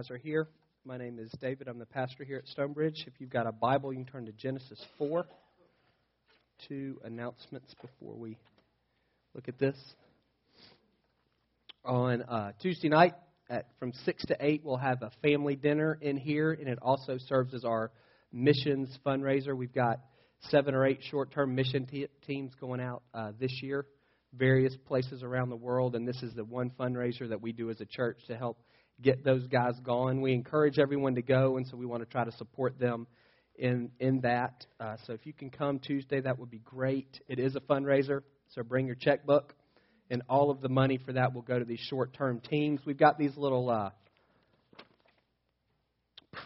guys are here. My name is David. I'm the pastor here at Stonebridge. If you've got a Bible, you can turn to Genesis 4. Two announcements before we look at this. On uh, Tuesday night, at, from 6 to 8, we'll have a family dinner in here, and it also serves as our missions fundraiser. We've got seven or eight short term mission te- teams going out uh, this year, various places around the world, and this is the one fundraiser that we do as a church to help get those guys going. We encourage everyone to go, and so we want to try to support them in in that. Uh, so if you can come Tuesday, that would be great. It is a fundraiser, so bring your checkbook, and all of the money for that will go to these short-term teams. We've got these little uh,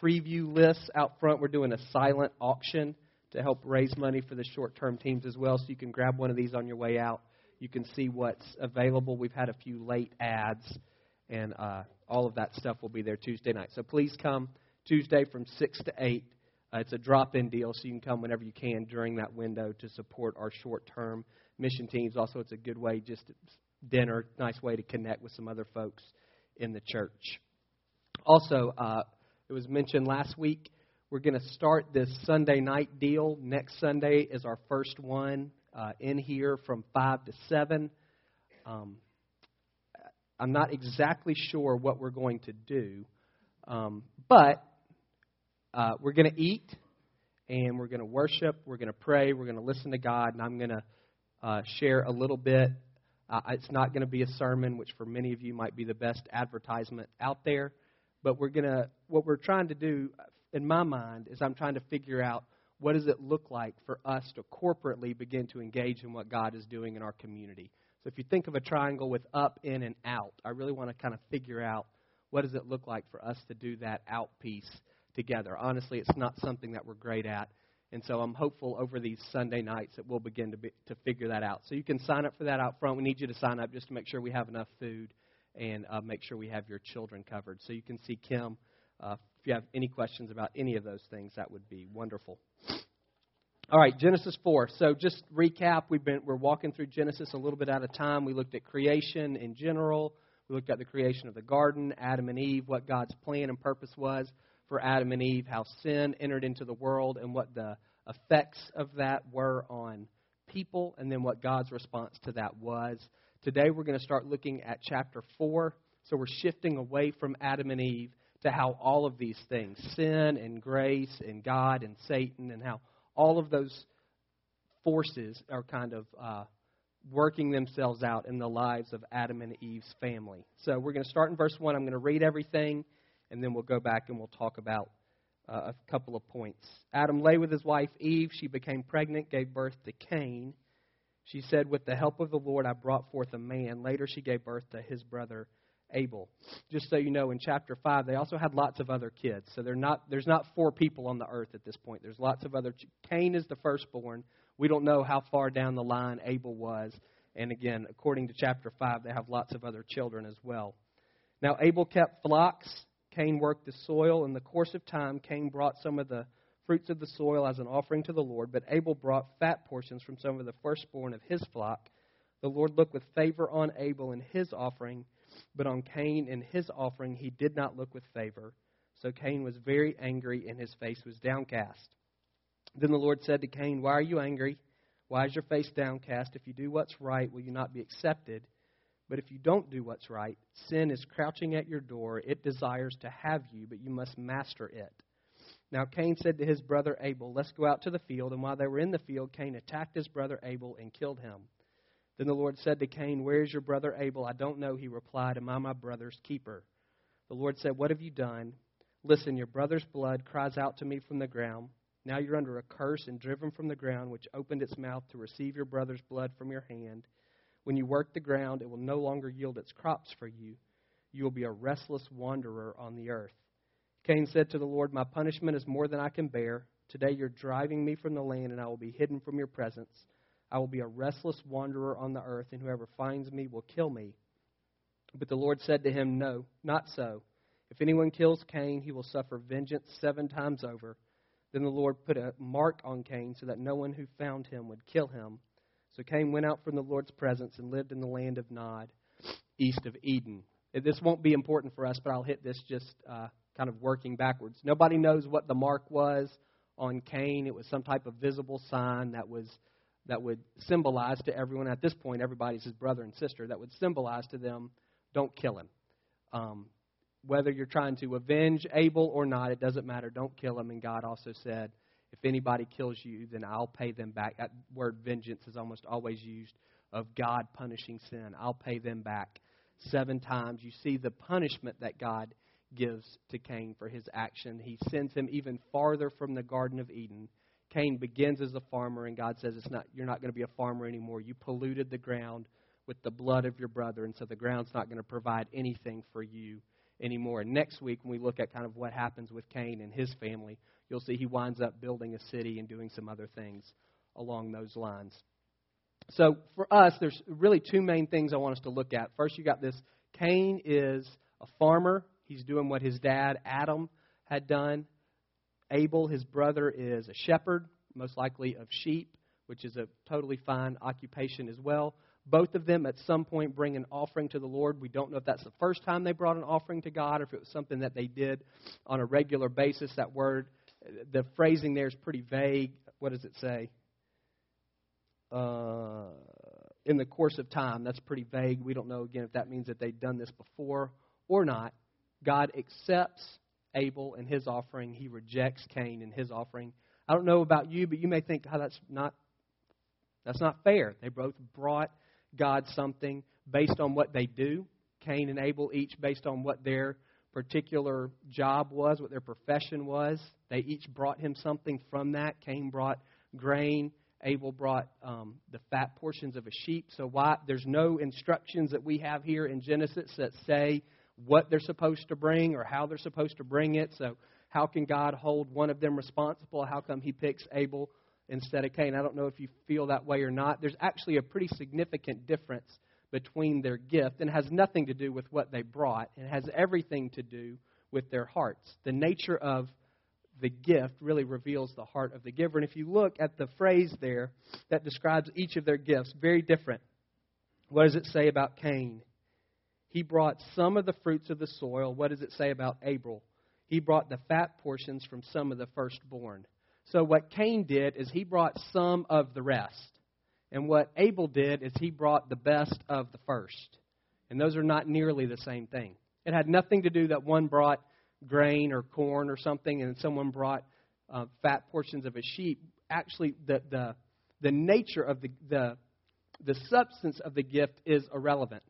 preview lists out front. We're doing a silent auction to help raise money for the short-term teams as well. So you can grab one of these on your way out. You can see what's available. We've had a few late ads and uh, all of that stuff will be there Tuesday night. So please come Tuesday from 6 to 8. Uh, it's a drop in deal, so you can come whenever you can during that window to support our short term mission teams. Also, it's a good way, just dinner, nice way to connect with some other folks in the church. Also, uh, it was mentioned last week, we're going to start this Sunday night deal. Next Sunday is our first one uh, in here from 5 to 7. Um, I'm not exactly sure what we're going to do, um, but uh, we're going to eat and we're going to worship, we're going to pray, we're going to listen to God, and I'm going to uh, share a little bit. Uh, it's not going to be a sermon, which for many of you might be the best advertisement out there, but we're going to, what we're trying to do, in my mind, is I'm trying to figure out what does it look like for us to corporately begin to engage in what God is doing in our community. So if you think of a triangle with up, in, and out, I really want to kind of figure out what does it look like for us to do that out piece together. Honestly, it's not something that we're great at. And so I'm hopeful over these Sunday nights that we'll begin to, be, to figure that out. So you can sign up for that out front. We need you to sign up just to make sure we have enough food and uh, make sure we have your children covered. So you can see Kim. Uh, if you have any questions about any of those things, that would be wonderful. All right, Genesis 4. So just recap, we've been we're walking through Genesis a little bit at a time. We looked at creation in general. We looked at the creation of the garden, Adam and Eve, what God's plan and purpose was for Adam and Eve, how sin entered into the world and what the effects of that were on people, and then what God's response to that was. Today we're going to start looking at chapter 4. So we're shifting away from Adam and Eve to how all of these things, sin and grace and God and Satan, and how all of those forces are kind of uh, working themselves out in the lives of Adam and Eve's family. So we're going to start in verse 1. I'm going to read everything, and then we'll go back and we'll talk about uh, a couple of points. Adam lay with his wife Eve. She became pregnant, gave birth to Cain. She said, With the help of the Lord, I brought forth a man. Later, she gave birth to his brother Abel. Just so you know, in chapter 5, they also had lots of other kids. So not, there's not four people on the earth at this point. There's lots of other. Cain is the firstborn. We don't know how far down the line Abel was. And again, according to chapter 5, they have lots of other children as well. Now, Abel kept flocks. Cain worked the soil. In the course of time, Cain brought some of the fruits of the soil as an offering to the Lord, but Abel brought fat portions from some of the firstborn of his flock. The Lord looked with favor on Abel and his offering but on Cain and his offering he did not look with favor. So Cain was very angry, and his face was downcast. Then the Lord said to Cain, Why are you angry? Why is your face downcast? If you do what's right, will you not be accepted? But if you don't do what's right, sin is crouching at your door. It desires to have you, but you must master it. Now Cain said to his brother Abel, Let's go out to the field. And while they were in the field, Cain attacked his brother Abel and killed him. Then the Lord said to Cain, Where is your brother Abel? I don't know, he replied. Am I my brother's keeper? The Lord said, What have you done? Listen, your brother's blood cries out to me from the ground. Now you're under a curse and driven from the ground, which opened its mouth to receive your brother's blood from your hand. When you work the ground, it will no longer yield its crops for you. You will be a restless wanderer on the earth. Cain said to the Lord, My punishment is more than I can bear. Today you're driving me from the land, and I will be hidden from your presence. I will be a restless wanderer on the earth, and whoever finds me will kill me. But the Lord said to him, No, not so. If anyone kills Cain, he will suffer vengeance seven times over. Then the Lord put a mark on Cain so that no one who found him would kill him. So Cain went out from the Lord's presence and lived in the land of Nod, east of Eden. This won't be important for us, but I'll hit this just uh, kind of working backwards. Nobody knows what the mark was on Cain. It was some type of visible sign that was that would symbolize to everyone at this point, everybody's his brother and sister, that would symbolize to them, don't kill him. Um, whether you're trying to avenge Abel or not, it doesn't matter. Don't kill him. And God also said, if anybody kills you, then I'll pay them back. That word vengeance is almost always used of God punishing sin. I'll pay them back seven times. You see the punishment that God gives to Cain for his action. He sends him even farther from the Garden of Eden. Cain begins as a farmer, and God says, it's not, You're not going to be a farmer anymore. You polluted the ground with the blood of your brother, and so the ground's not going to provide anything for you anymore. And next week, when we look at kind of what happens with Cain and his family, you'll see he winds up building a city and doing some other things along those lines. So for us, there's really two main things I want us to look at. First, you got this Cain is a farmer. He's doing what his dad, Adam, had done. Abel, his brother, is a shepherd, most likely of sheep, which is a totally fine occupation as well. Both of them at some point bring an offering to the Lord. We don't know if that's the first time they brought an offering to God or if it was something that they did on a regular basis. That word, the phrasing there is pretty vague. What does it say? Uh, in the course of time. That's pretty vague. We don't know, again, if that means that they've done this before or not. God accepts Abel and his offering, he rejects Cain and his offering. I don't know about you, but you may think, oh, that's not that's not fair. They both brought God something based on what they do. Cain and Abel each based on what their particular job was, what their profession was. They each brought him something from that. Cain brought grain. Abel brought um, the fat portions of a sheep. So why there's no instructions that we have here in Genesis that say what they're supposed to bring or how they're supposed to bring it. So how can God hold one of them responsible? How come He picks Abel instead of Cain. I don't know if you feel that way or not. There's actually a pretty significant difference between their gift and has nothing to do with what they brought. It has everything to do with their hearts. The nature of the gift really reveals the heart of the giver. And if you look at the phrase there that describes each of their gifts, very different. What does it say about Cain? He brought some of the fruits of the soil. What does it say about Abel? He brought the fat portions from some of the firstborn. So what Cain did is he brought some of the rest. And what Abel did is he brought the best of the first. And those are not nearly the same thing. It had nothing to do that one brought grain or corn or something and someone brought uh, fat portions of a sheep. Actually, the, the, the nature of the, the, the substance of the gift is irrelevant.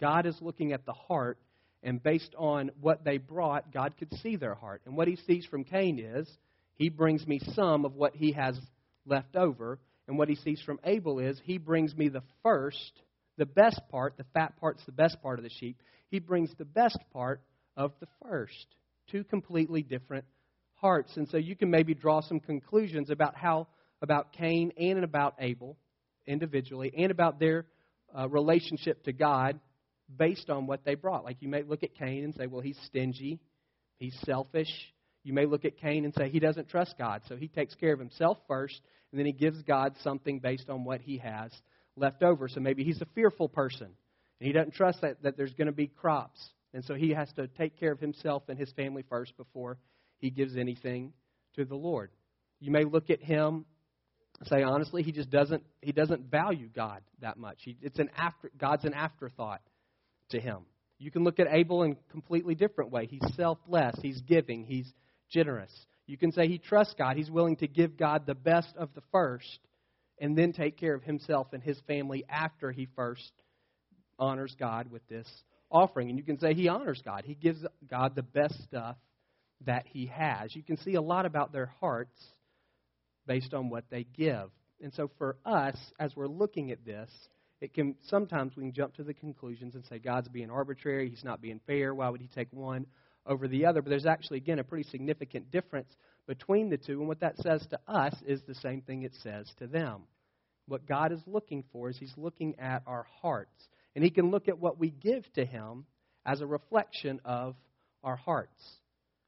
God is looking at the heart, and based on what they brought, God could see their heart. And what he sees from Cain is he brings me some of what he has left over. And what he sees from Abel is he brings me the first, the best part, the fat part's the best part of the sheep. He brings the best part of the first. Two completely different hearts. And so you can maybe draw some conclusions about how, about Cain and about Abel individually, and about their uh, relationship to God based on what they brought. Like you may look at Cain and say, well, he's stingy, he's selfish, you may look at Cain and say he doesn't trust God, so he takes care of himself first, and then he gives God something based on what he has left over. So maybe he's a fearful person, and he doesn't trust that, that there's going to be crops. And so he has to take care of himself and his family first before he gives anything to the Lord. You may look at him and say honestly, he just doesn't he doesn't value God that much. He, it's an after God's an afterthought to him. You can look at Abel in a completely different way. He's selfless. He's giving. He's generous. You can say he trusts God. He's willing to give God the best of the first and then take care of himself and his family after he first honors God with this offering. And you can say he honors God. He gives God the best stuff that he has. You can see a lot about their hearts based on what they give. And so for us, as we're looking at this, it can sometimes we can jump to the conclusions and say God's being arbitrary, he's not being fair, why would he take one over the other. But there's actually, again, a pretty significant difference between the two. And what that says to us is the same thing it says to them. What God is looking for is He's looking at our hearts. And He can look at what we give to Him as a reflection of our hearts.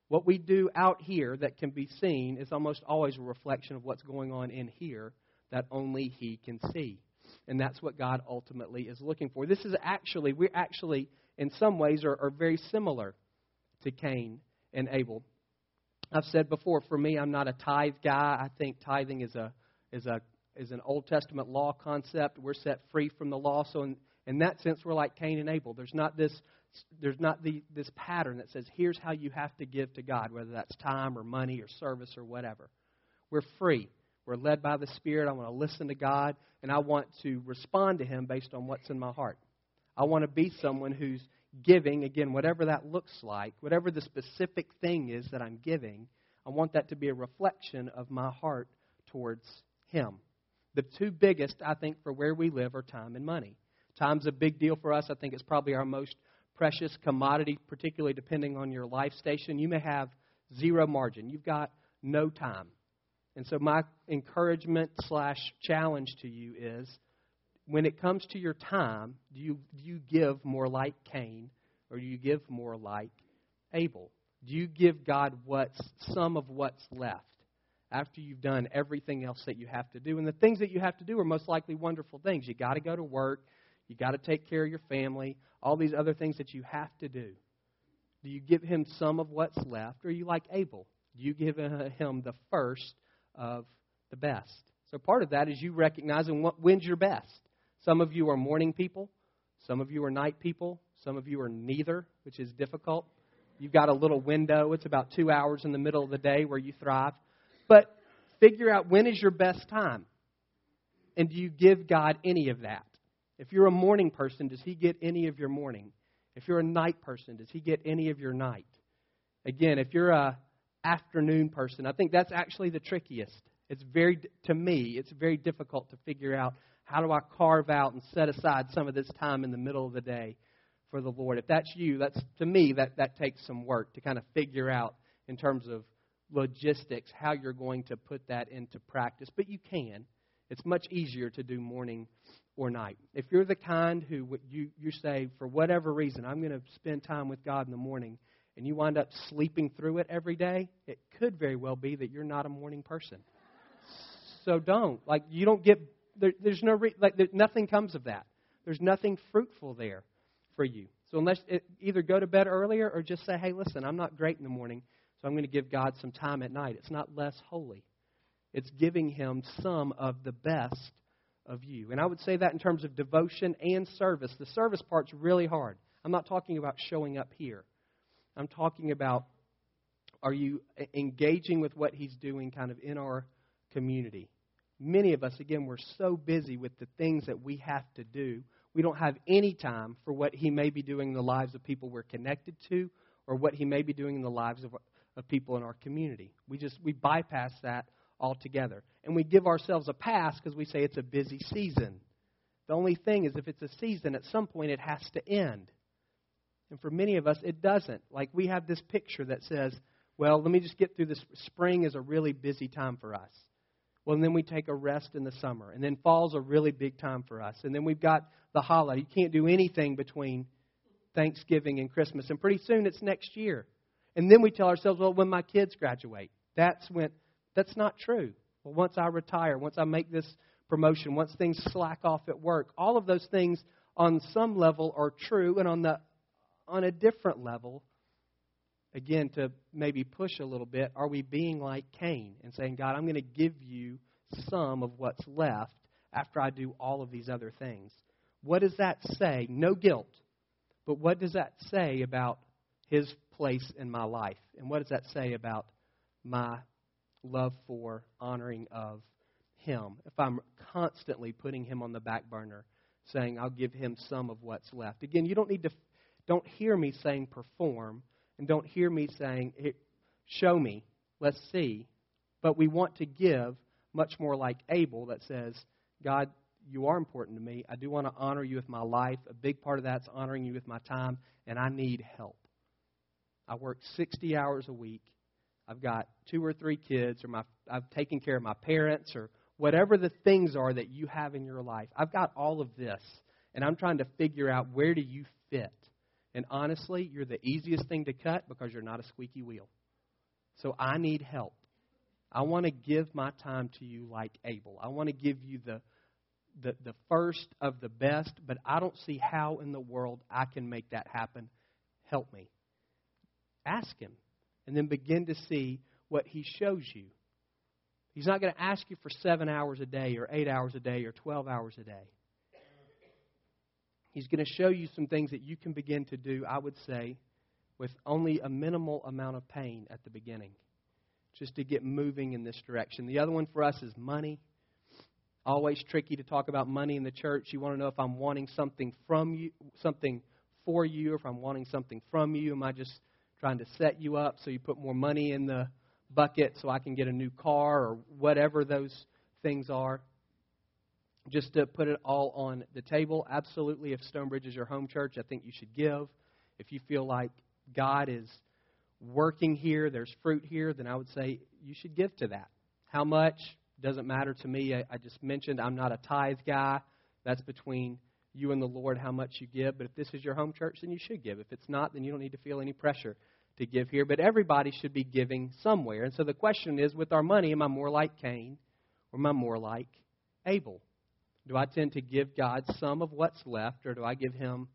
What we do out here that can be seen is almost always a reflection of what's going on in here that only He can see. And that's what God ultimately is looking for. This is actually, we're actually, in some ways, are, are very similar to Cain and Abel. I've said before, for me, I'm not a tithe guy. I think tithing is a is a is an Old Testament law concept. We're set free from the law, so in, in that sense, we're like Cain and Abel. There's not this there's not the, this pattern that says here's how you have to give to God, whether that's time or money or service or whatever. We're free. We're led by the Spirit. I want to listen to God, and I want to respond to Him based on what's in my heart. I want to be someone who's giving, again, whatever that looks like, whatever the specific thing is that I'm giving, I want that to be a reflection of my heart towards Him. The two biggest, I think, for where we live are time and money. Time's a big deal for us. I think it's probably our most precious commodity, particularly depending on your life station. You may have zero margin. You've got no time. And so my encouragement slash challenge to you is when it comes to your time, do you, do you give more like Cain or do you give more like Abel? Do you give God what's some of what's left after you've done everything else that you have to do? And the things that you have to do are most likely wonderful things. You got to go to work, you got to take care of your family, all these other things that you have to do. Do you give him some of what's left, or are you like Abel? Do you give him the first of the best? So part of that is you recognizing what, when's your best. Some of you are morning people, some of you are night people, some of you are neither, which is difficult. You've got a little window, it's about two hours in the middle of the day where you thrive. But figure out when is your best time. And do you give God any of that? If you're a morning person, does he get any of your morning? If you're a night person, does he get any of your night? Again, if you're a afternoon person, I think that's actually the trickiest. It's very to me, it's very difficult to figure out how do I carve out and set aside some of this time in the middle of the day for the Lord. If that's you, that's to me that that takes some work to kind of figure out in terms of logistics how you're going to put that into practice, but you can. It's much easier to do morning or night. If you're the kind who you, you say, for whatever reason, I'm going to spend time with God in the morning, and you wind up sleeping through it every day, it could very well be that you're not a morning person. So don't. Like, you don't get, there, there's no, re, like, there, nothing comes of that. There's nothing fruitful there for you. So unless, it, either go to bed earlier or just say, hey, listen, I'm not great in the morning, so I'm going to give God some time at night. It's not less holy. It's giving Him some of the best of you. And I would say that in terms of devotion and service. The service part's really hard. I'm not talking about showing up here. I'm talking about are you engaging with what he's doing kind of in our community? Many of us, again, we're so busy with the things that we have to do. We don't have any time for what he may be doing in the lives of people we're connected to or what he may be doing in the lives of, of people in our community. We just we bypass that altogether. And we give ourselves a pass because we say it's a busy season. The only thing is, if it's a season, at some point it has to end. And for many of us, it doesn't. Like we have this picture that says, well, let me just get through this. Spring is a really busy time for us. Well, and then we take a rest in the summer. And then fall's a really big time for us. And then we've got the holiday. You can't do anything between Thanksgiving and Christmas. And pretty soon it's next year. And then we tell ourselves, well, when my kids graduate, that's when that's not true. Well, once I retire, once I make this promotion, once things slack off at work, all of those things on some level are true, and on the on a different level, again, to maybe push a little bit, are we being like Cain and saying, God, I'm going to give you some of what's left after I do all of these other things? What does that say? No guilt, but what does that say about his place in my life? And what does that say about my love for, honoring of Him, if I'm constantly putting Him on the back burner, saying, I'll give Him some of what's left. Again, you don't need to, don't hear me saying perform, and don't hear me saying, show me, let's see. But we want to give much more like Abel that says, God, you are important to me. I do want to honor you with my life. A big part of that's honoring you with my time, and I need help. I work 60 hours a week. I've got two or three kids, or my, I've taken care of my parents, or whatever the things are that you have in your life. I've got all of this, and I'm trying to figure out where do you fit. And honestly, you're the easiest thing to cut because you're not a squeaky wheel. So I need help. I want to give my time to you like Abel. I want to give you the, the, the first of the best, but I don't see how in the world I can make that happen. Help me. Ask him. and then begin to see what He shows you. He's not going to ask you for seven hours a day, or eight hours a day, or 12 hours a day. He's going to show you some things that you can begin to do, I would say, with only a minimal amount of pain at the beginning, just to get moving in this direction. The other one for us is money. Always tricky to talk about money in the church. You want to know if I'm wanting something from you, something for you, or if I'm wanting something from you. Am I just trying to set you up so you put more money in the bucket so I can get a new car or whatever those things are? Just to put it all on the table, absolutely, if Stonebridge is your home church, I think you should give. If you feel like God is working here, there's fruit here, then I would say you should give to that. How much? Doesn't matter to me. I, I just mentioned I'm not a tithe guy. That's between you and the Lord how much you give. But if this is your home church, then you should give. If it's not, then you don't need to feel any pressure to give here. But everybody should be giving somewhere. And so the question is with our money, am I more like Cain or am I more like Abel? Do I tend to give God some of what's left or do I give him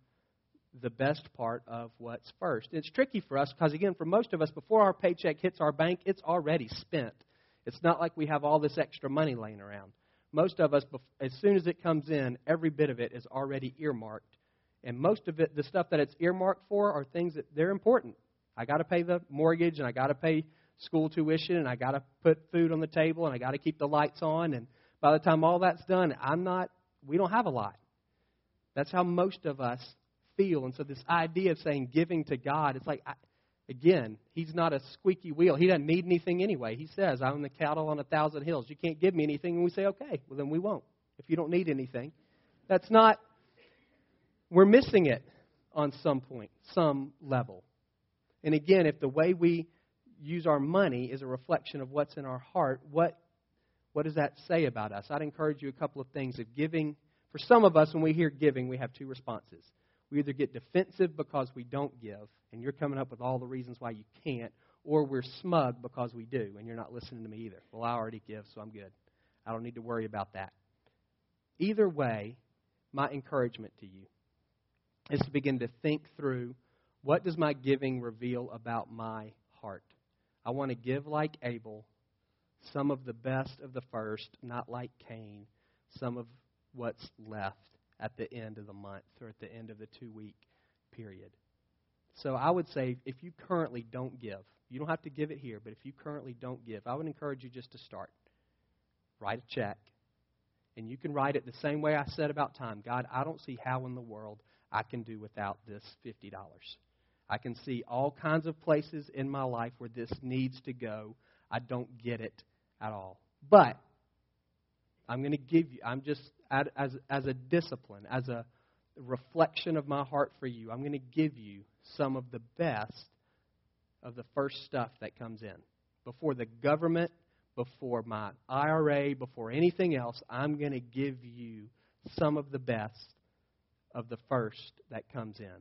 the best part of what's first? It's tricky for us because, again, for most of us, before our paycheck hits our bank, it's already spent. It's not like we have all this extra money laying around. Most of us, as soon as it comes in, every bit of it is already earmarked. And most of it, the stuff that it's earmarked for, are things that they're important. I got to pay the mortgage, and I got to pay school tuition, and I got to put food on the table, and I got to keep the lights on. And by the time all that's done, I'm not. We don't have a lot. That's how most of us feel. And so this idea of saying giving to God, it's like I, Again, he's not a squeaky wheel. He doesn't need anything anyway. He says, I'm the cattle on a thousand hills. You can't give me anything. And we say, okay, well, then we won't. If you don't need anything. That's not, we're missing it on some point, some level. And again, if the way we use our money is a reflection of what's in our heart, what, what does that say about us? I'd encourage you a couple of things. Of giving, for some of us, when we hear giving, we have two responses. We either get defensive because we don't give, and you're coming up with all the reasons why you can't, or we're smug because we do, and you're not listening to me either. Well, I already give, so I'm good. I don't need to worry about that. Either way, my encouragement to you is to begin to think through what does my giving reveal about my heart? I want to give like Abel, some of the best of the first, not like Cain, some of what's left at the end of the month or at the end of the two week period. So I would say if you currently don't give, you don't have to give it here, but if you currently don't give, I would encourage you just to start. Write a check. And you can write it the same way I said about time. God, I don't see how in the world I can do without this $50. I can see all kinds of places in my life where this needs to go. I don't get it at all. But I'm going to give you, I'm just, as, as a discipline, as a reflection of my heart for you, I'm going to give you some of the best of the first stuff that comes in. Before the government, before my IRA, before anything else, I'm going to give you some of the best of the first that comes in.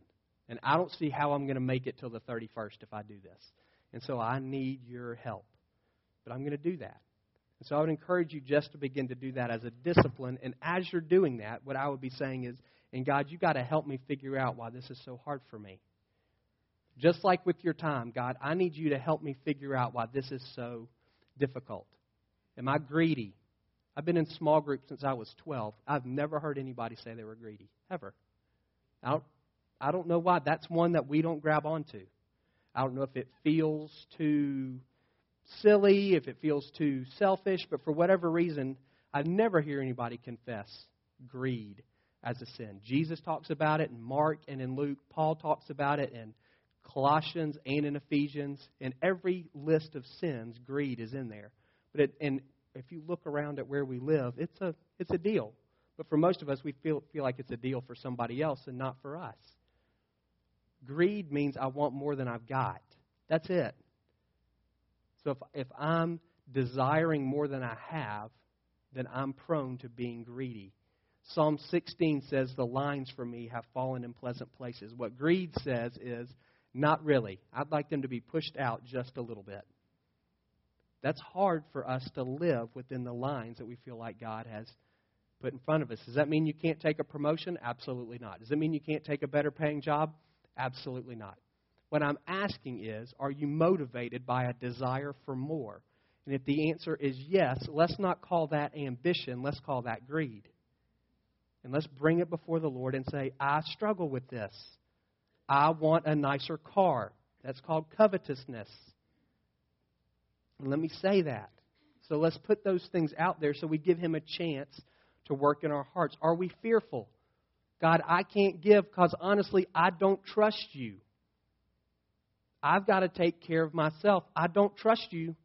And I don't see how I'm going to make it till the 31st if I do this. And so I need your help. But I'm going to do that. And so I would encourage you just to begin to do that as a discipline. And as you're doing that, what I would be saying is, and God, you've got to help me figure out why this is so hard for me. Just like with your time, God, I need you to help me figure out why this is so difficult. Am I greedy? I've been in small groups since I was 12. I've never heard anybody say they were greedy, ever. I don't, I don't know why. That's one that we don't grab onto. I don't know if it feels too silly, if it feels too selfish, but for whatever reason, I never hear anybody confess greed as a sin. Jesus talks about it in Mark and in Luke. Paul talks about it in Colossians and in Ephesians. In every list of sins, greed is in there. But it, and if you look around at where we live, it's a it's a deal. But for most of us, we feel feel like it's a deal for somebody else and not for us. Greed means I want more than I've got. That's it. So if, if I'm desiring more than I have, then I'm prone to being greedy. Psalm 16 says, The lines for me have fallen in pleasant places. What greed says is, Not really. I'd like them to be pushed out just a little bit. That's hard for us to live within the lines that we feel like God has put in front of us. Does that mean you can't take a promotion? Absolutely not. Does it mean you can't take a better paying job? Absolutely not. What I'm asking is, are you motivated by a desire for more? And if the answer is yes, let's not call that ambition, let's call that greed. And let's bring it before the Lord and say, I struggle with this. I want a nicer car. That's called covetousness. And let me say that. So let's put those things out there so we give Him a chance to work in our hearts. Are we fearful? God, I can't give because honestly, I don't trust you. I've got to take care of myself. I don't trust you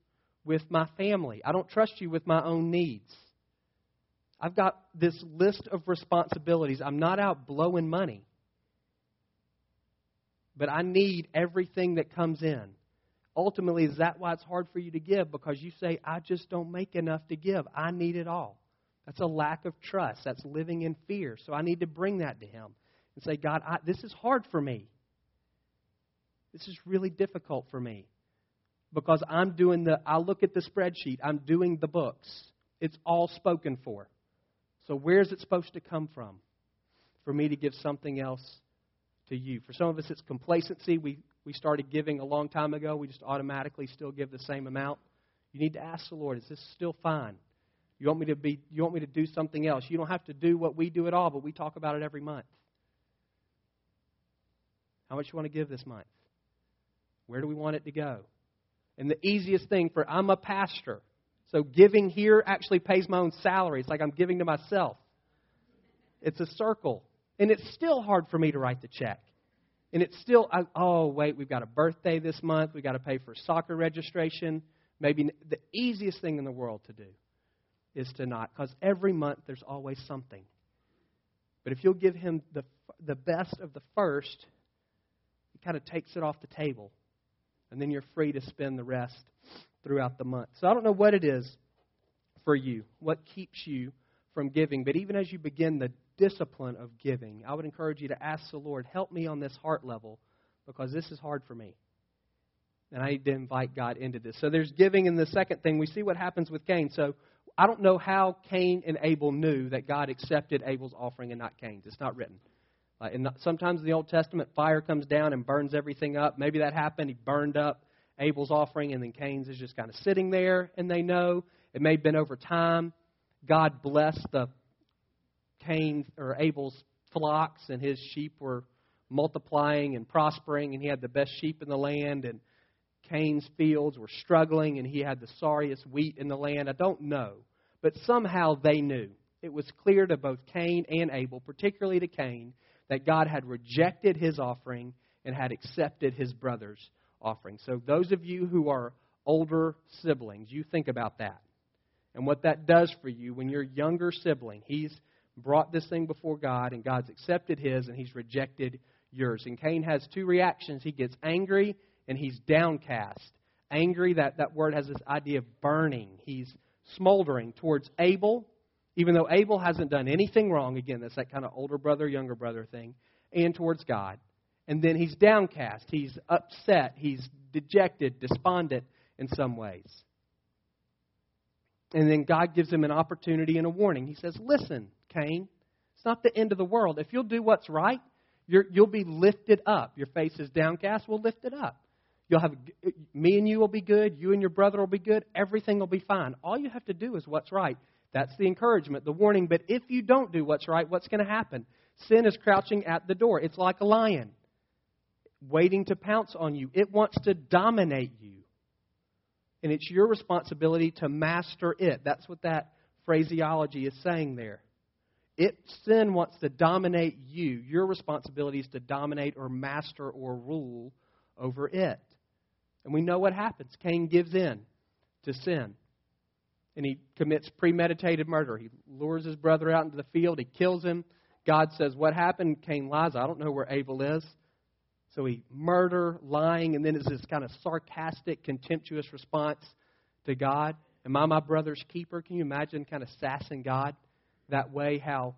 with my family. I don't trust you with my own needs. I've got this list of responsibilities. I'm not out blowing money. But I need everything that comes in. Ultimately, is that why it's hard for you to give? Because you say, I just don't make enough to give. I need it all. That's a lack of trust. That's living in fear. So I need to bring that to Him and say, God, I, this is hard for me. This is really difficult for me because I'm doing the, I look at the spreadsheet, I'm doing the books. It's all spoken for. So where is it supposed to come from? For me to give something else to you. For some of us, it's complacency. We, we started giving a long time ago. We just automatically still give the same amount. You need to ask the Lord, is this still fine? You want me to be you want me to do something else? You don't have to do what we do at all, but we talk about it every month. How much you want to give this month? Where do we want it to go? And the easiest thing for I'm a pastor. So giving here actually pays my own salary. It's like I'm giving to myself. It's a circle. And it's still hard for me to write the check. And it's still, I, oh, wait, we've got a birthday this month. We've got to pay for soccer registration. Maybe the easiest thing in the world to do is to not, because every month there's always something. But if you'll give him the, the best of the first, he kind of takes it off the table and then you're free to spend the rest throughout the month. So I don't know what it is for you, what keeps you from giving, but even as you begin the discipline of giving, I would encourage you to ask the Lord, help me on this heart level because this is hard for me. And I need to invite God into this. So there's giving, and the second thing, we see what happens with Cain. So I don't know how Cain and Abel knew that God accepted Abel's offering and not Cain's. It's not written. Uh, and sometimes in the Old Testament, fire comes down and burns everything up. Maybe that happened. He burned up Abel's offering, and then Cain's is just kind of sitting there, and they know. It may have been over time. God blessed the Cain or Abel's flocks, and his sheep were multiplying and prospering, and he had the best sheep in the land, and Cain's fields were struggling, and he had the sorriest wheat in the land. I don't know. But somehow they knew. It was clear to both Cain and Abel, particularly to Cain, that God had rejected his offering and had accepted his brother's offering. So, those of you who are older siblings, you think about that and what that does for you when your younger sibling, he's brought this thing before God and God's accepted his and he's rejected yours. And Cain has two reactions he gets angry and he's downcast. Angry, that, that word has this idea of burning. He's smoldering towards Abel even though Abel hasn't done anything wrong, again, that's that kind of older brother, younger brother thing, and towards God. And then he's downcast, he's upset, he's dejected, despondent in some ways. And then God gives him an opportunity and a warning. He says, Listen, Cain, it's not the end of the world. If you'll do what's right, you will be lifted up. Your face is downcast, we'll lift it up. You'll have me and you will be good, you and your brother will be good, everything will be fine. All you have to do is what's right. That's the encouragement, the warning. But if you don't do what's right, what's going to happen? Sin is crouching at the door. It's like a lion waiting to pounce on you, it wants to dominate you. And it's your responsibility to master it. That's what that phraseology is saying there. It sin wants to dominate you. Your responsibility is to dominate or master or rule over it. And we know what happens. Cain gives in to sin and he commits premeditated murder. He lures his brother out into the field, he kills him. God says, What happened? Cain lies. I don't know where Abel is. So he murder, lying, and then it's this kind of sarcastic, contemptuous response to God. Am I my brother's keeper? Can you imagine kind of sassing God that way? How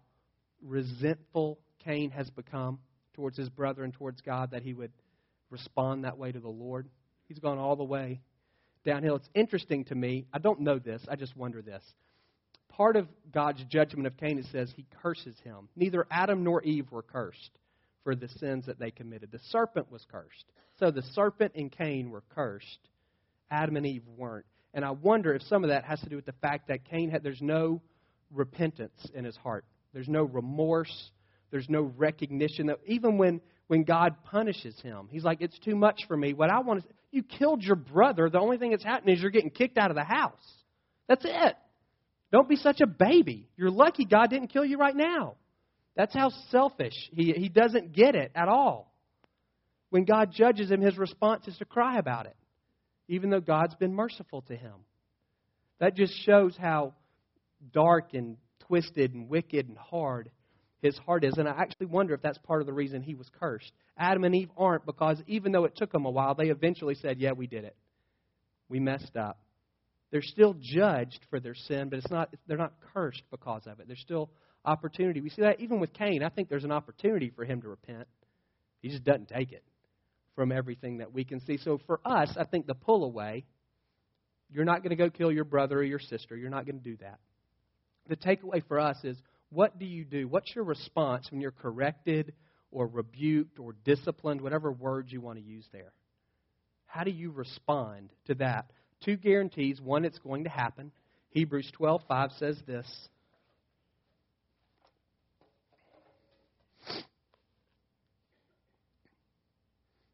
resentful Cain has become towards his brother and towards God that he would respond that way to the Lord. He's gone all the way downhill. It's interesting to me. I don't know this. I just wonder this. Part of God's judgment of Cain, it says he curses him. Neither Adam nor Eve were cursed for the sins that they committed. The serpent was cursed. So the serpent and Cain were cursed. Adam and Eve weren't. And I wonder if some of that has to do with the fact that Cain had, there's no repentance in his heart. There's no remorse. There's no recognition that even when, when God punishes him, he's like, it's too much for me. What I want is, you killed your brother. The only thing that's happening is you're getting kicked out of the house. That's it. Don't be such a baby. You're lucky God didn't kill you right now. That's how selfish. He, he doesn't get it at all. When God judges him, his response is to cry about it, even though God's been merciful to him. That just shows how dark and twisted and wicked and hard his heart is. And I actually wonder if that's part of the reason he was cursed. Adam and Eve aren't because even though it took them a while, they eventually said, Yeah, we did it. We messed up. They're still judged for their sin, but it's not, they're not cursed because of it. There's still opportunity. We see that even with Cain. I think there's an opportunity for him to repent. He just doesn't take it from everything that we can see. So for us, I think the pull away, you're not going to go kill your brother or your sister. You're not going to do that. The takeaway for us is what do you do? What's your response when you're corrected or rebuked or disciplined, whatever words you want to use there? How do you respond to that? Two guarantees. One, it's going to happen. Hebrews 12:5 says this.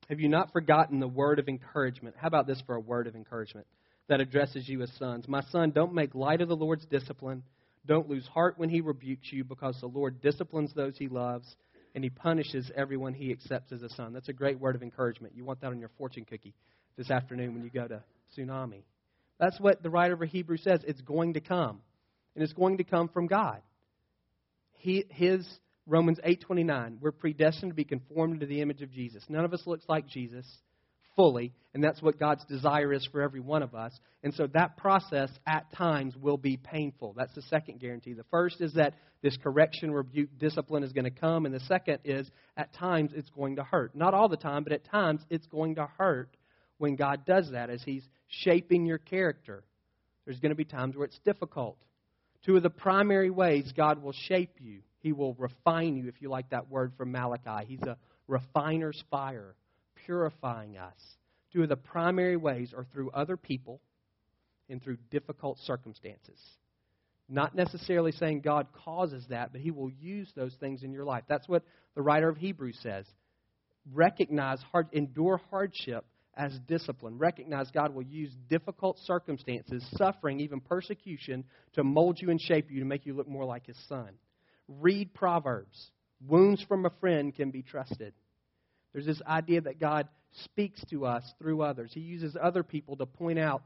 Have you not forgotten the word of encouragement? How about this for a word of encouragement that addresses you as sons? My son, don't make light of the Lord's discipline. Don't lose heart when he rebukes you, because the Lord disciplines those he loves, and he punishes everyone he accepts as a son. That's a great word of encouragement. You want that on your fortune cookie this afternoon when you go to tsunami. That's what the writer of Hebrews says. It's going to come, and it's going to come from God. He, his Romans 8:29, we're predestined to be conformed to the image of Jesus. None of us looks like Jesus fully, and that's what God's desire is for every one of us. And so that process at times will be painful. That's the second guarantee. The first is that this correction, rebuke, discipline is going to come, and the second is at times it's going to hurt. Not all the time, but at times it's going to hurt when God does that as he's shaping your character. There's going to be times where it's difficult. Two of the primary ways God will shape you he will refine you, if you like that word from Malachi. He's a refiner's fire, purifying us. Two of the primary ways are through other people and through difficult circumstances. Not necessarily saying God causes that, but He will use those things in your life. That's what the writer of Hebrews says. Recognize, hard, endure hardship as discipline. Recognize God will use difficult circumstances, suffering, even persecution, to mold you and shape you to make you look more like His Son. Read Proverbs. Wounds from a friend can be trusted. There's this idea that God speaks to us through others. He uses other people to point out.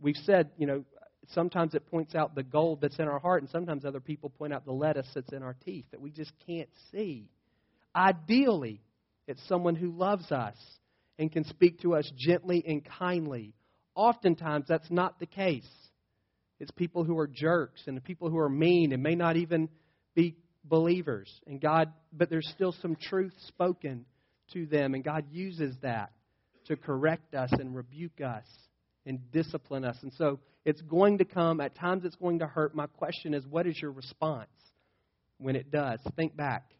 We've said, you know, sometimes it points out the gold that's in our heart, and sometimes other people point out the lettuce that's in our teeth that we just can't see. Ideally, it's someone who loves us and can speak to us gently and kindly. Oftentimes, that's not the case. It's people who are jerks and people who are mean and may not even be believers and God but there's still some truth spoken to them and God uses that to correct us and rebuke us and discipline us. And so it's going to come at times it's going to hurt. My question is what is your response when it does? Think back.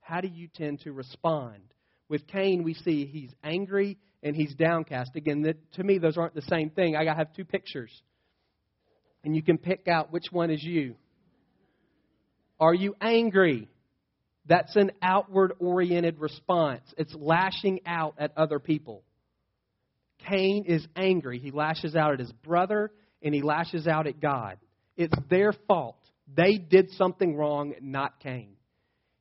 How do you tend to respond? With Cain we see he's angry and he's downcast. Again, that, to me those aren't the same thing. I have two pictures. And you can pick out which one is you. Are you angry? That's an outward oriented response. It's lashing out at other people. Cain is angry. He lashes out at his brother and he lashes out at God. It's their fault. They did something wrong, not Cain.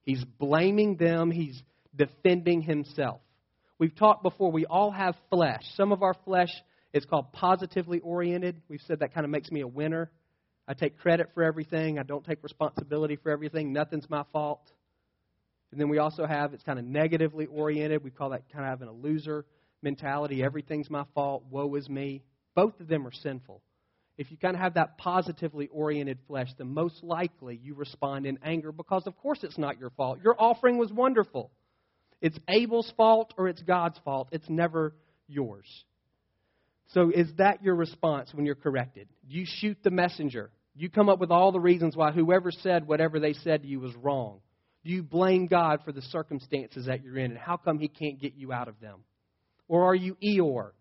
He's blaming them, he's defending himself. We've talked before, we all have flesh. Some of our flesh is called positively oriented. We've said that kind of makes me a winner. I take credit for everything. I don't take responsibility for everything. Nothing's my fault. And then we also have it's kind of negatively oriented. We call that kind of having a loser mentality. Everything's my fault. Woe is me. Both of them are sinful. If you kind of have that positively oriented flesh, then most likely you respond in anger because, of course, it's not your fault. Your offering was wonderful. It's Abel's fault or it's God's fault. It's never yours. So, is that your response when you're corrected? You shoot the messenger. You come up with all the reasons why whoever said whatever they said to you was wrong. You blame God for the circumstances that you're in and how come He can't get you out of them? Or are you Eeyore?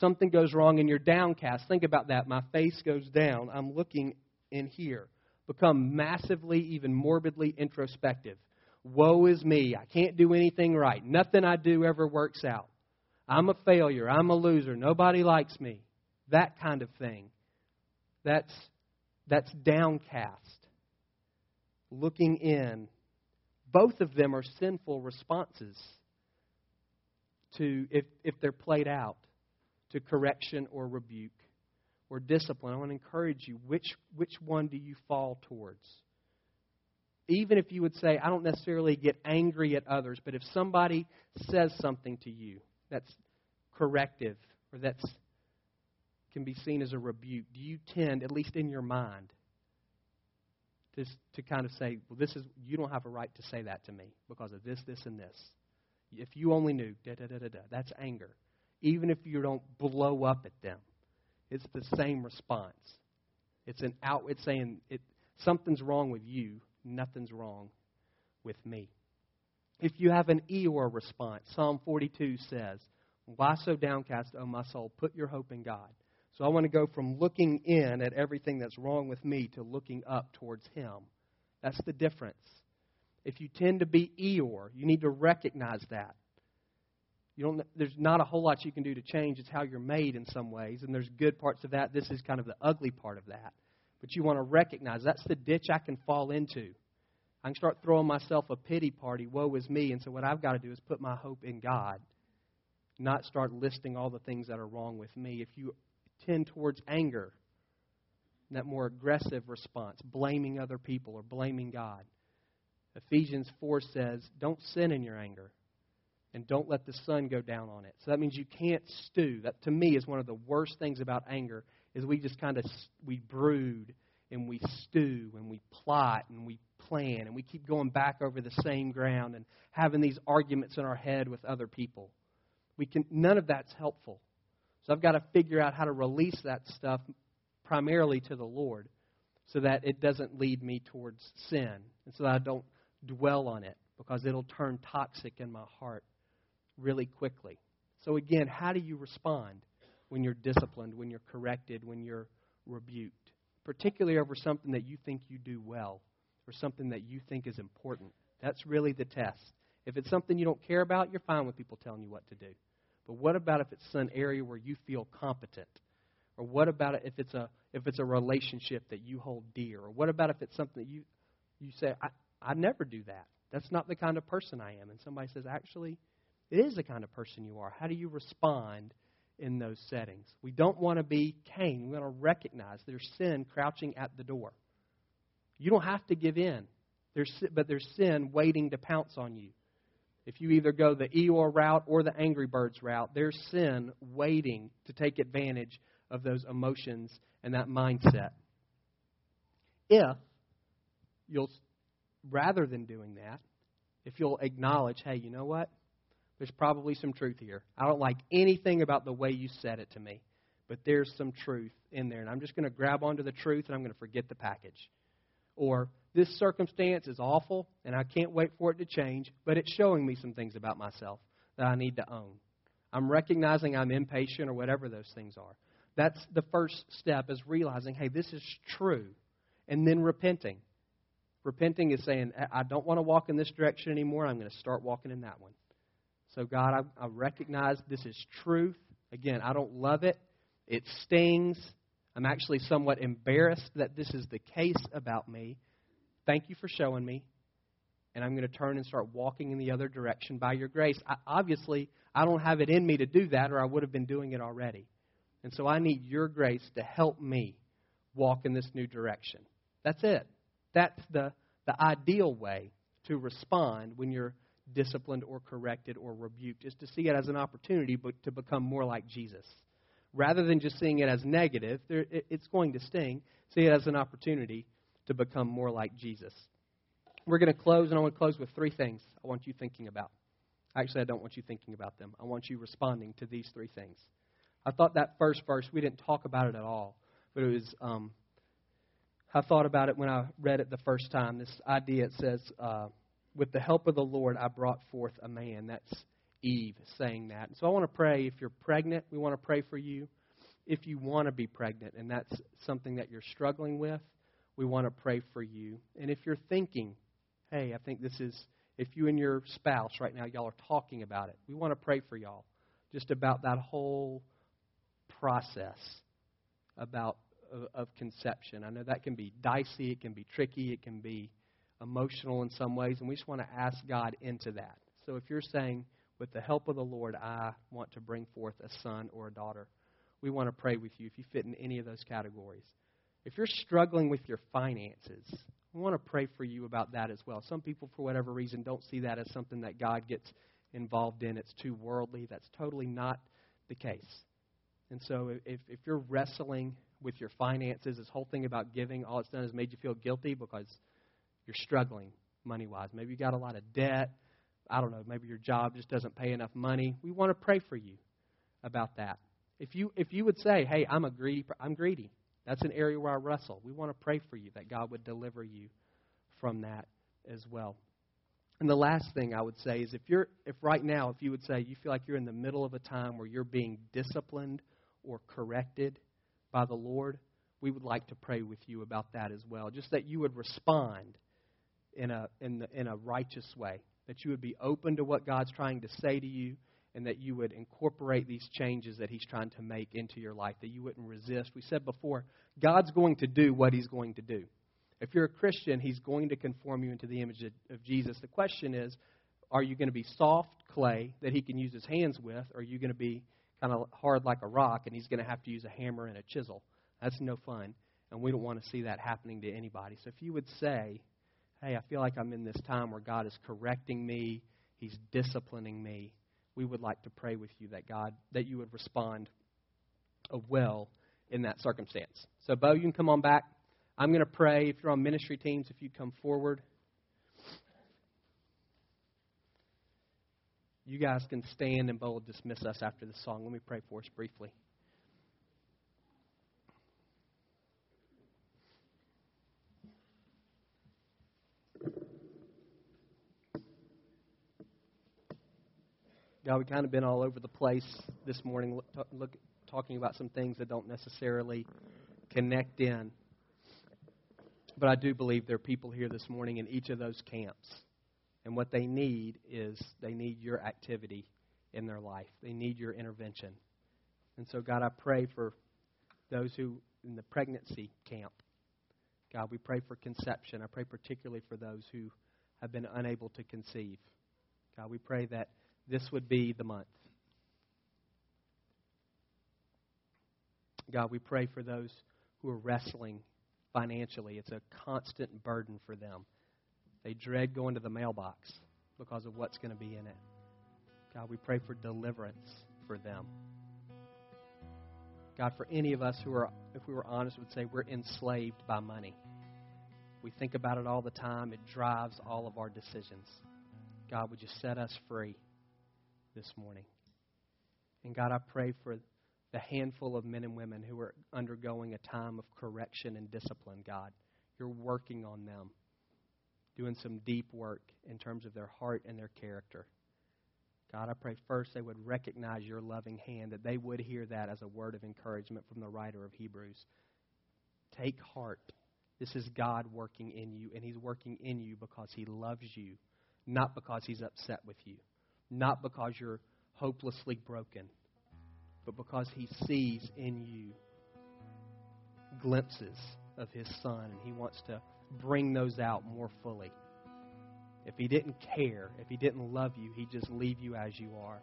Something goes wrong and you're downcast. Think about that. My face goes down. I'm looking in here. Become massively, even morbidly introspective. Woe is me. I can't do anything right. Nothing I do ever works out. I'm a failure. I'm a loser. Nobody likes me. That kind of thing. That's, that's downcast. Looking in. Both of them are sinful responses to, if, if they're played out, to correction or rebuke or discipline. I want to encourage you. Which, which one do you fall towards? Even if you would say, I don't necessarily get angry at others, but if somebody says something to you that's corrective or that's can be seen as a rebuke, do you tend, at least in your mind, to, to kind of say, well, this is, you don't have a right to say that to me because of this, this, and this. If you only knew, da da da da da, that's anger. Even if you don't blow up at them, it's the same response. It's an out. It's saying it, something's wrong with you. Nothing's wrong with me. If you have an Eeyore response, Psalm 42 says, "Why so downcast, O my soul? Put your hope in God." So I want to go from looking in at everything that's wrong with me to looking up towards Him. That's the difference. If you tend to be Eeyore, you need to recognize that. You don't, there's not a whole lot you can do to change. It's how you're made in some ways, and there's good parts of that. This is kind of the ugly part of that. But you want to recognize that's the ditch I can fall into. I can start throwing myself a pity party, woe is me. And so what I've got to do is put my hope in God, not start listing all the things that are wrong with me. If you tend towards anger, that more aggressive response, blaming other people or blaming God, Ephesians 4 says, don't sin in your anger and don't let the sun go down on it. So that means you can't stew. That to me is one of the worst things about anger is we just kind of we brood and we stew and we plot and we plan and we keep going back over the same ground and having these arguments in our head with other people. We can none of that's helpful. So I've got to figure out how to release that stuff primarily to the Lord so that it doesn't lead me towards sin and so that I don't dwell on it because it'll turn toxic in my heart really quickly. So, again, how do you respond when you're disciplined, when you're corrected, when you're rebuked? Particularly over something that you think you do well or something that you think is important. That's really the test. If it's something you don't care about, you're fine with people telling you what to do. But what about if it's an area where you feel competent? Or what about if it's a if it's a relationship that you hold dear? Or what about if it's something that you you say, I, I never do that. That's not the kind of person I am. And somebody says, actually, it is the kind of person you are. How do you respond in those settings? We don't want to be Cain. We want to recognize there's sin crouching at the door. You don't have to give in, there's, but there's sin waiting to pounce on you. If you either go the Eeyore route or the Angry Birds route, there's sin waiting to take advantage of those emotions and that mindset. If you'll, rather than doing that, if you'll acknowledge, hey, you know what? There's probably some truth here. I don't like anything about the way you said it to me, but there's some truth in there. And I'm just going to grab onto the truth and I'm going to forget the package. Or this circumstance is awful and I can't wait for it to change, but it's showing me some things about myself that I need to own. I'm recognizing I'm impatient or whatever those things are. That's the first step is realizing, hey, this is true. And then repenting. Repenting is saying, I don't want to walk in this direction anymore. I'm going to start walking in that one. So, God, I, I recognize this is truth. Again, I don't love it, it stings. I'm actually somewhat embarrassed that this is the case about me. Thank you for showing me. And I'm going to turn and start walking in the other direction by your grace. I, obviously, I don't have it in me to do that, or I would have been doing it already. And so I need your grace to help me walk in this new direction. That's it. That's the, the ideal way to respond when you're disciplined or corrected or rebuked is to see it as an opportunity but to become more like Jesus. Rather than just seeing it as negative, it's going to sting. See it as an opportunity to become more like Jesus. We're going to close, and I want to close with three things I want you thinking about. Actually, I don't want you thinking about them. I want you responding to these three things. I thought that first verse, we didn't talk about it at all, but it was um, I thought about it when I read it the first time. This idea it says, uh, "With the help of the Lord, I brought forth a man." That's Eve saying that. So I want to pray. If you're pregnant, we want to pray for you. If you want to be pregnant, and that's something that you're struggling with, we want to pray for you. And if you're thinking, "Hey, I think this is," if you and your spouse right now, y'all are talking about it, we want to pray for y'all, just about that whole process about of, of conception. I know that can be dicey, it can be tricky, it can be emotional in some ways, and we just want to ask God into that. So if you're saying, with the help of the Lord, I want to bring forth a son or a daughter, we want to pray with you if you fit in any of those categories. If you're struggling with your finances, we want to pray for you about that as well. Some people, for whatever reason, don't see that as something that God gets involved in. It's too worldly. That's totally not the case. And so if, if you're wrestling with your finances, this whole thing about giving, all it's done is made you feel guilty because you're struggling money wise. Maybe you got a lot of debt. I don't know. Maybe your job just doesn't pay enough money. We want to pray for you about that. If you if you would say, "Hey, I'm a greedy. I'm greedy," that's an area where I wrestle. We want to pray for you that God would deliver you from that as well. And the last thing I would say is if you're if right now if you would say you feel like you're in the middle of a time where you're being disciplined or corrected by the Lord, we would like to pray with you about that as well. Just that you would respond in a, in, the, in a righteous way, that you would be open to what God's trying to say to you, and that you would incorporate these changes that He's trying to make into your life, that you wouldn't resist. We said before, God's going to do what He's going to do. If you're a Christian, He's going to conform you into the image of Jesus. The question is, are you going to be soft clay that He can use His hands with, or are you going to be kind of hard like a rock, and he's going to have to use a hammer and a chisel. That's no fun, and we don't want to see that happening to anybody. So if you would say, hey, I feel like I'm in this time where God is correcting me, He's disciplining me, we would like to pray with you that God, that you would respond well in that circumstance. So, Bo, you can come on back. I'm going to pray. If you're on ministry teams, if you come forward. You guys can stand and Bo will dismiss us after the song. Let me pray for us briefly. God, we've kind of been all over the place this morning, look, look, talking about some things that don't necessarily connect in. But I do believe there are people here this morning in each of those camps and what they need is they need your activity in their life. They need your intervention. And so, God, I pray for those who in the pregnancy camp. God, we pray for conception. I pray particularly for those who have been unable to conceive. God, we pray that this would be the month. God, we pray for those who are wrestling financially. It's a constant burden for them. They dread going to the mailbox because of what's going to be in it. God, we pray for deliverance for them. God, for any of us who are, if we were honest, would say we're enslaved by money. We think about it all the time. It drives all of our decisions. God, would you set us free this morning? And God, I pray for the handful of men and women who are undergoing a time of correction and discipline, God. You're working on them doing some deep work in terms of their heart and their character. God, I pray first they would recognize your loving hand, that they would hear that as a word of encouragement from the writer of Hebrews. Take heart. This is God working in you, and He's working in you because He loves you, not because He's upset with you, not because you're hopelessly broken, but because He sees in you glimpses of His Son, and He wants to bring those out more fully. If he didn't care, if he didn't love you, he'd just leave you as you are.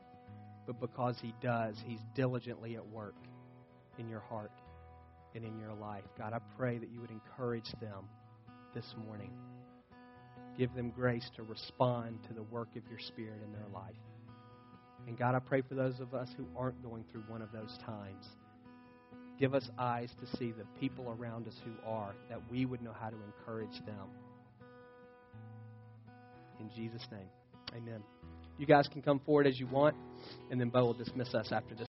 But because he does, he's diligently at work in your heart and in your life. God, I pray that you would encourage them this morning. Give them grace to respond to the work of your Spirit in their life. And God, I pray for those of us who aren't going through one of those times Give us eyes to see the people around us who are, that we would know how to encourage them. In Jesus' name, amen. You guys can come forward as you want, and then Bo will dismiss us after this.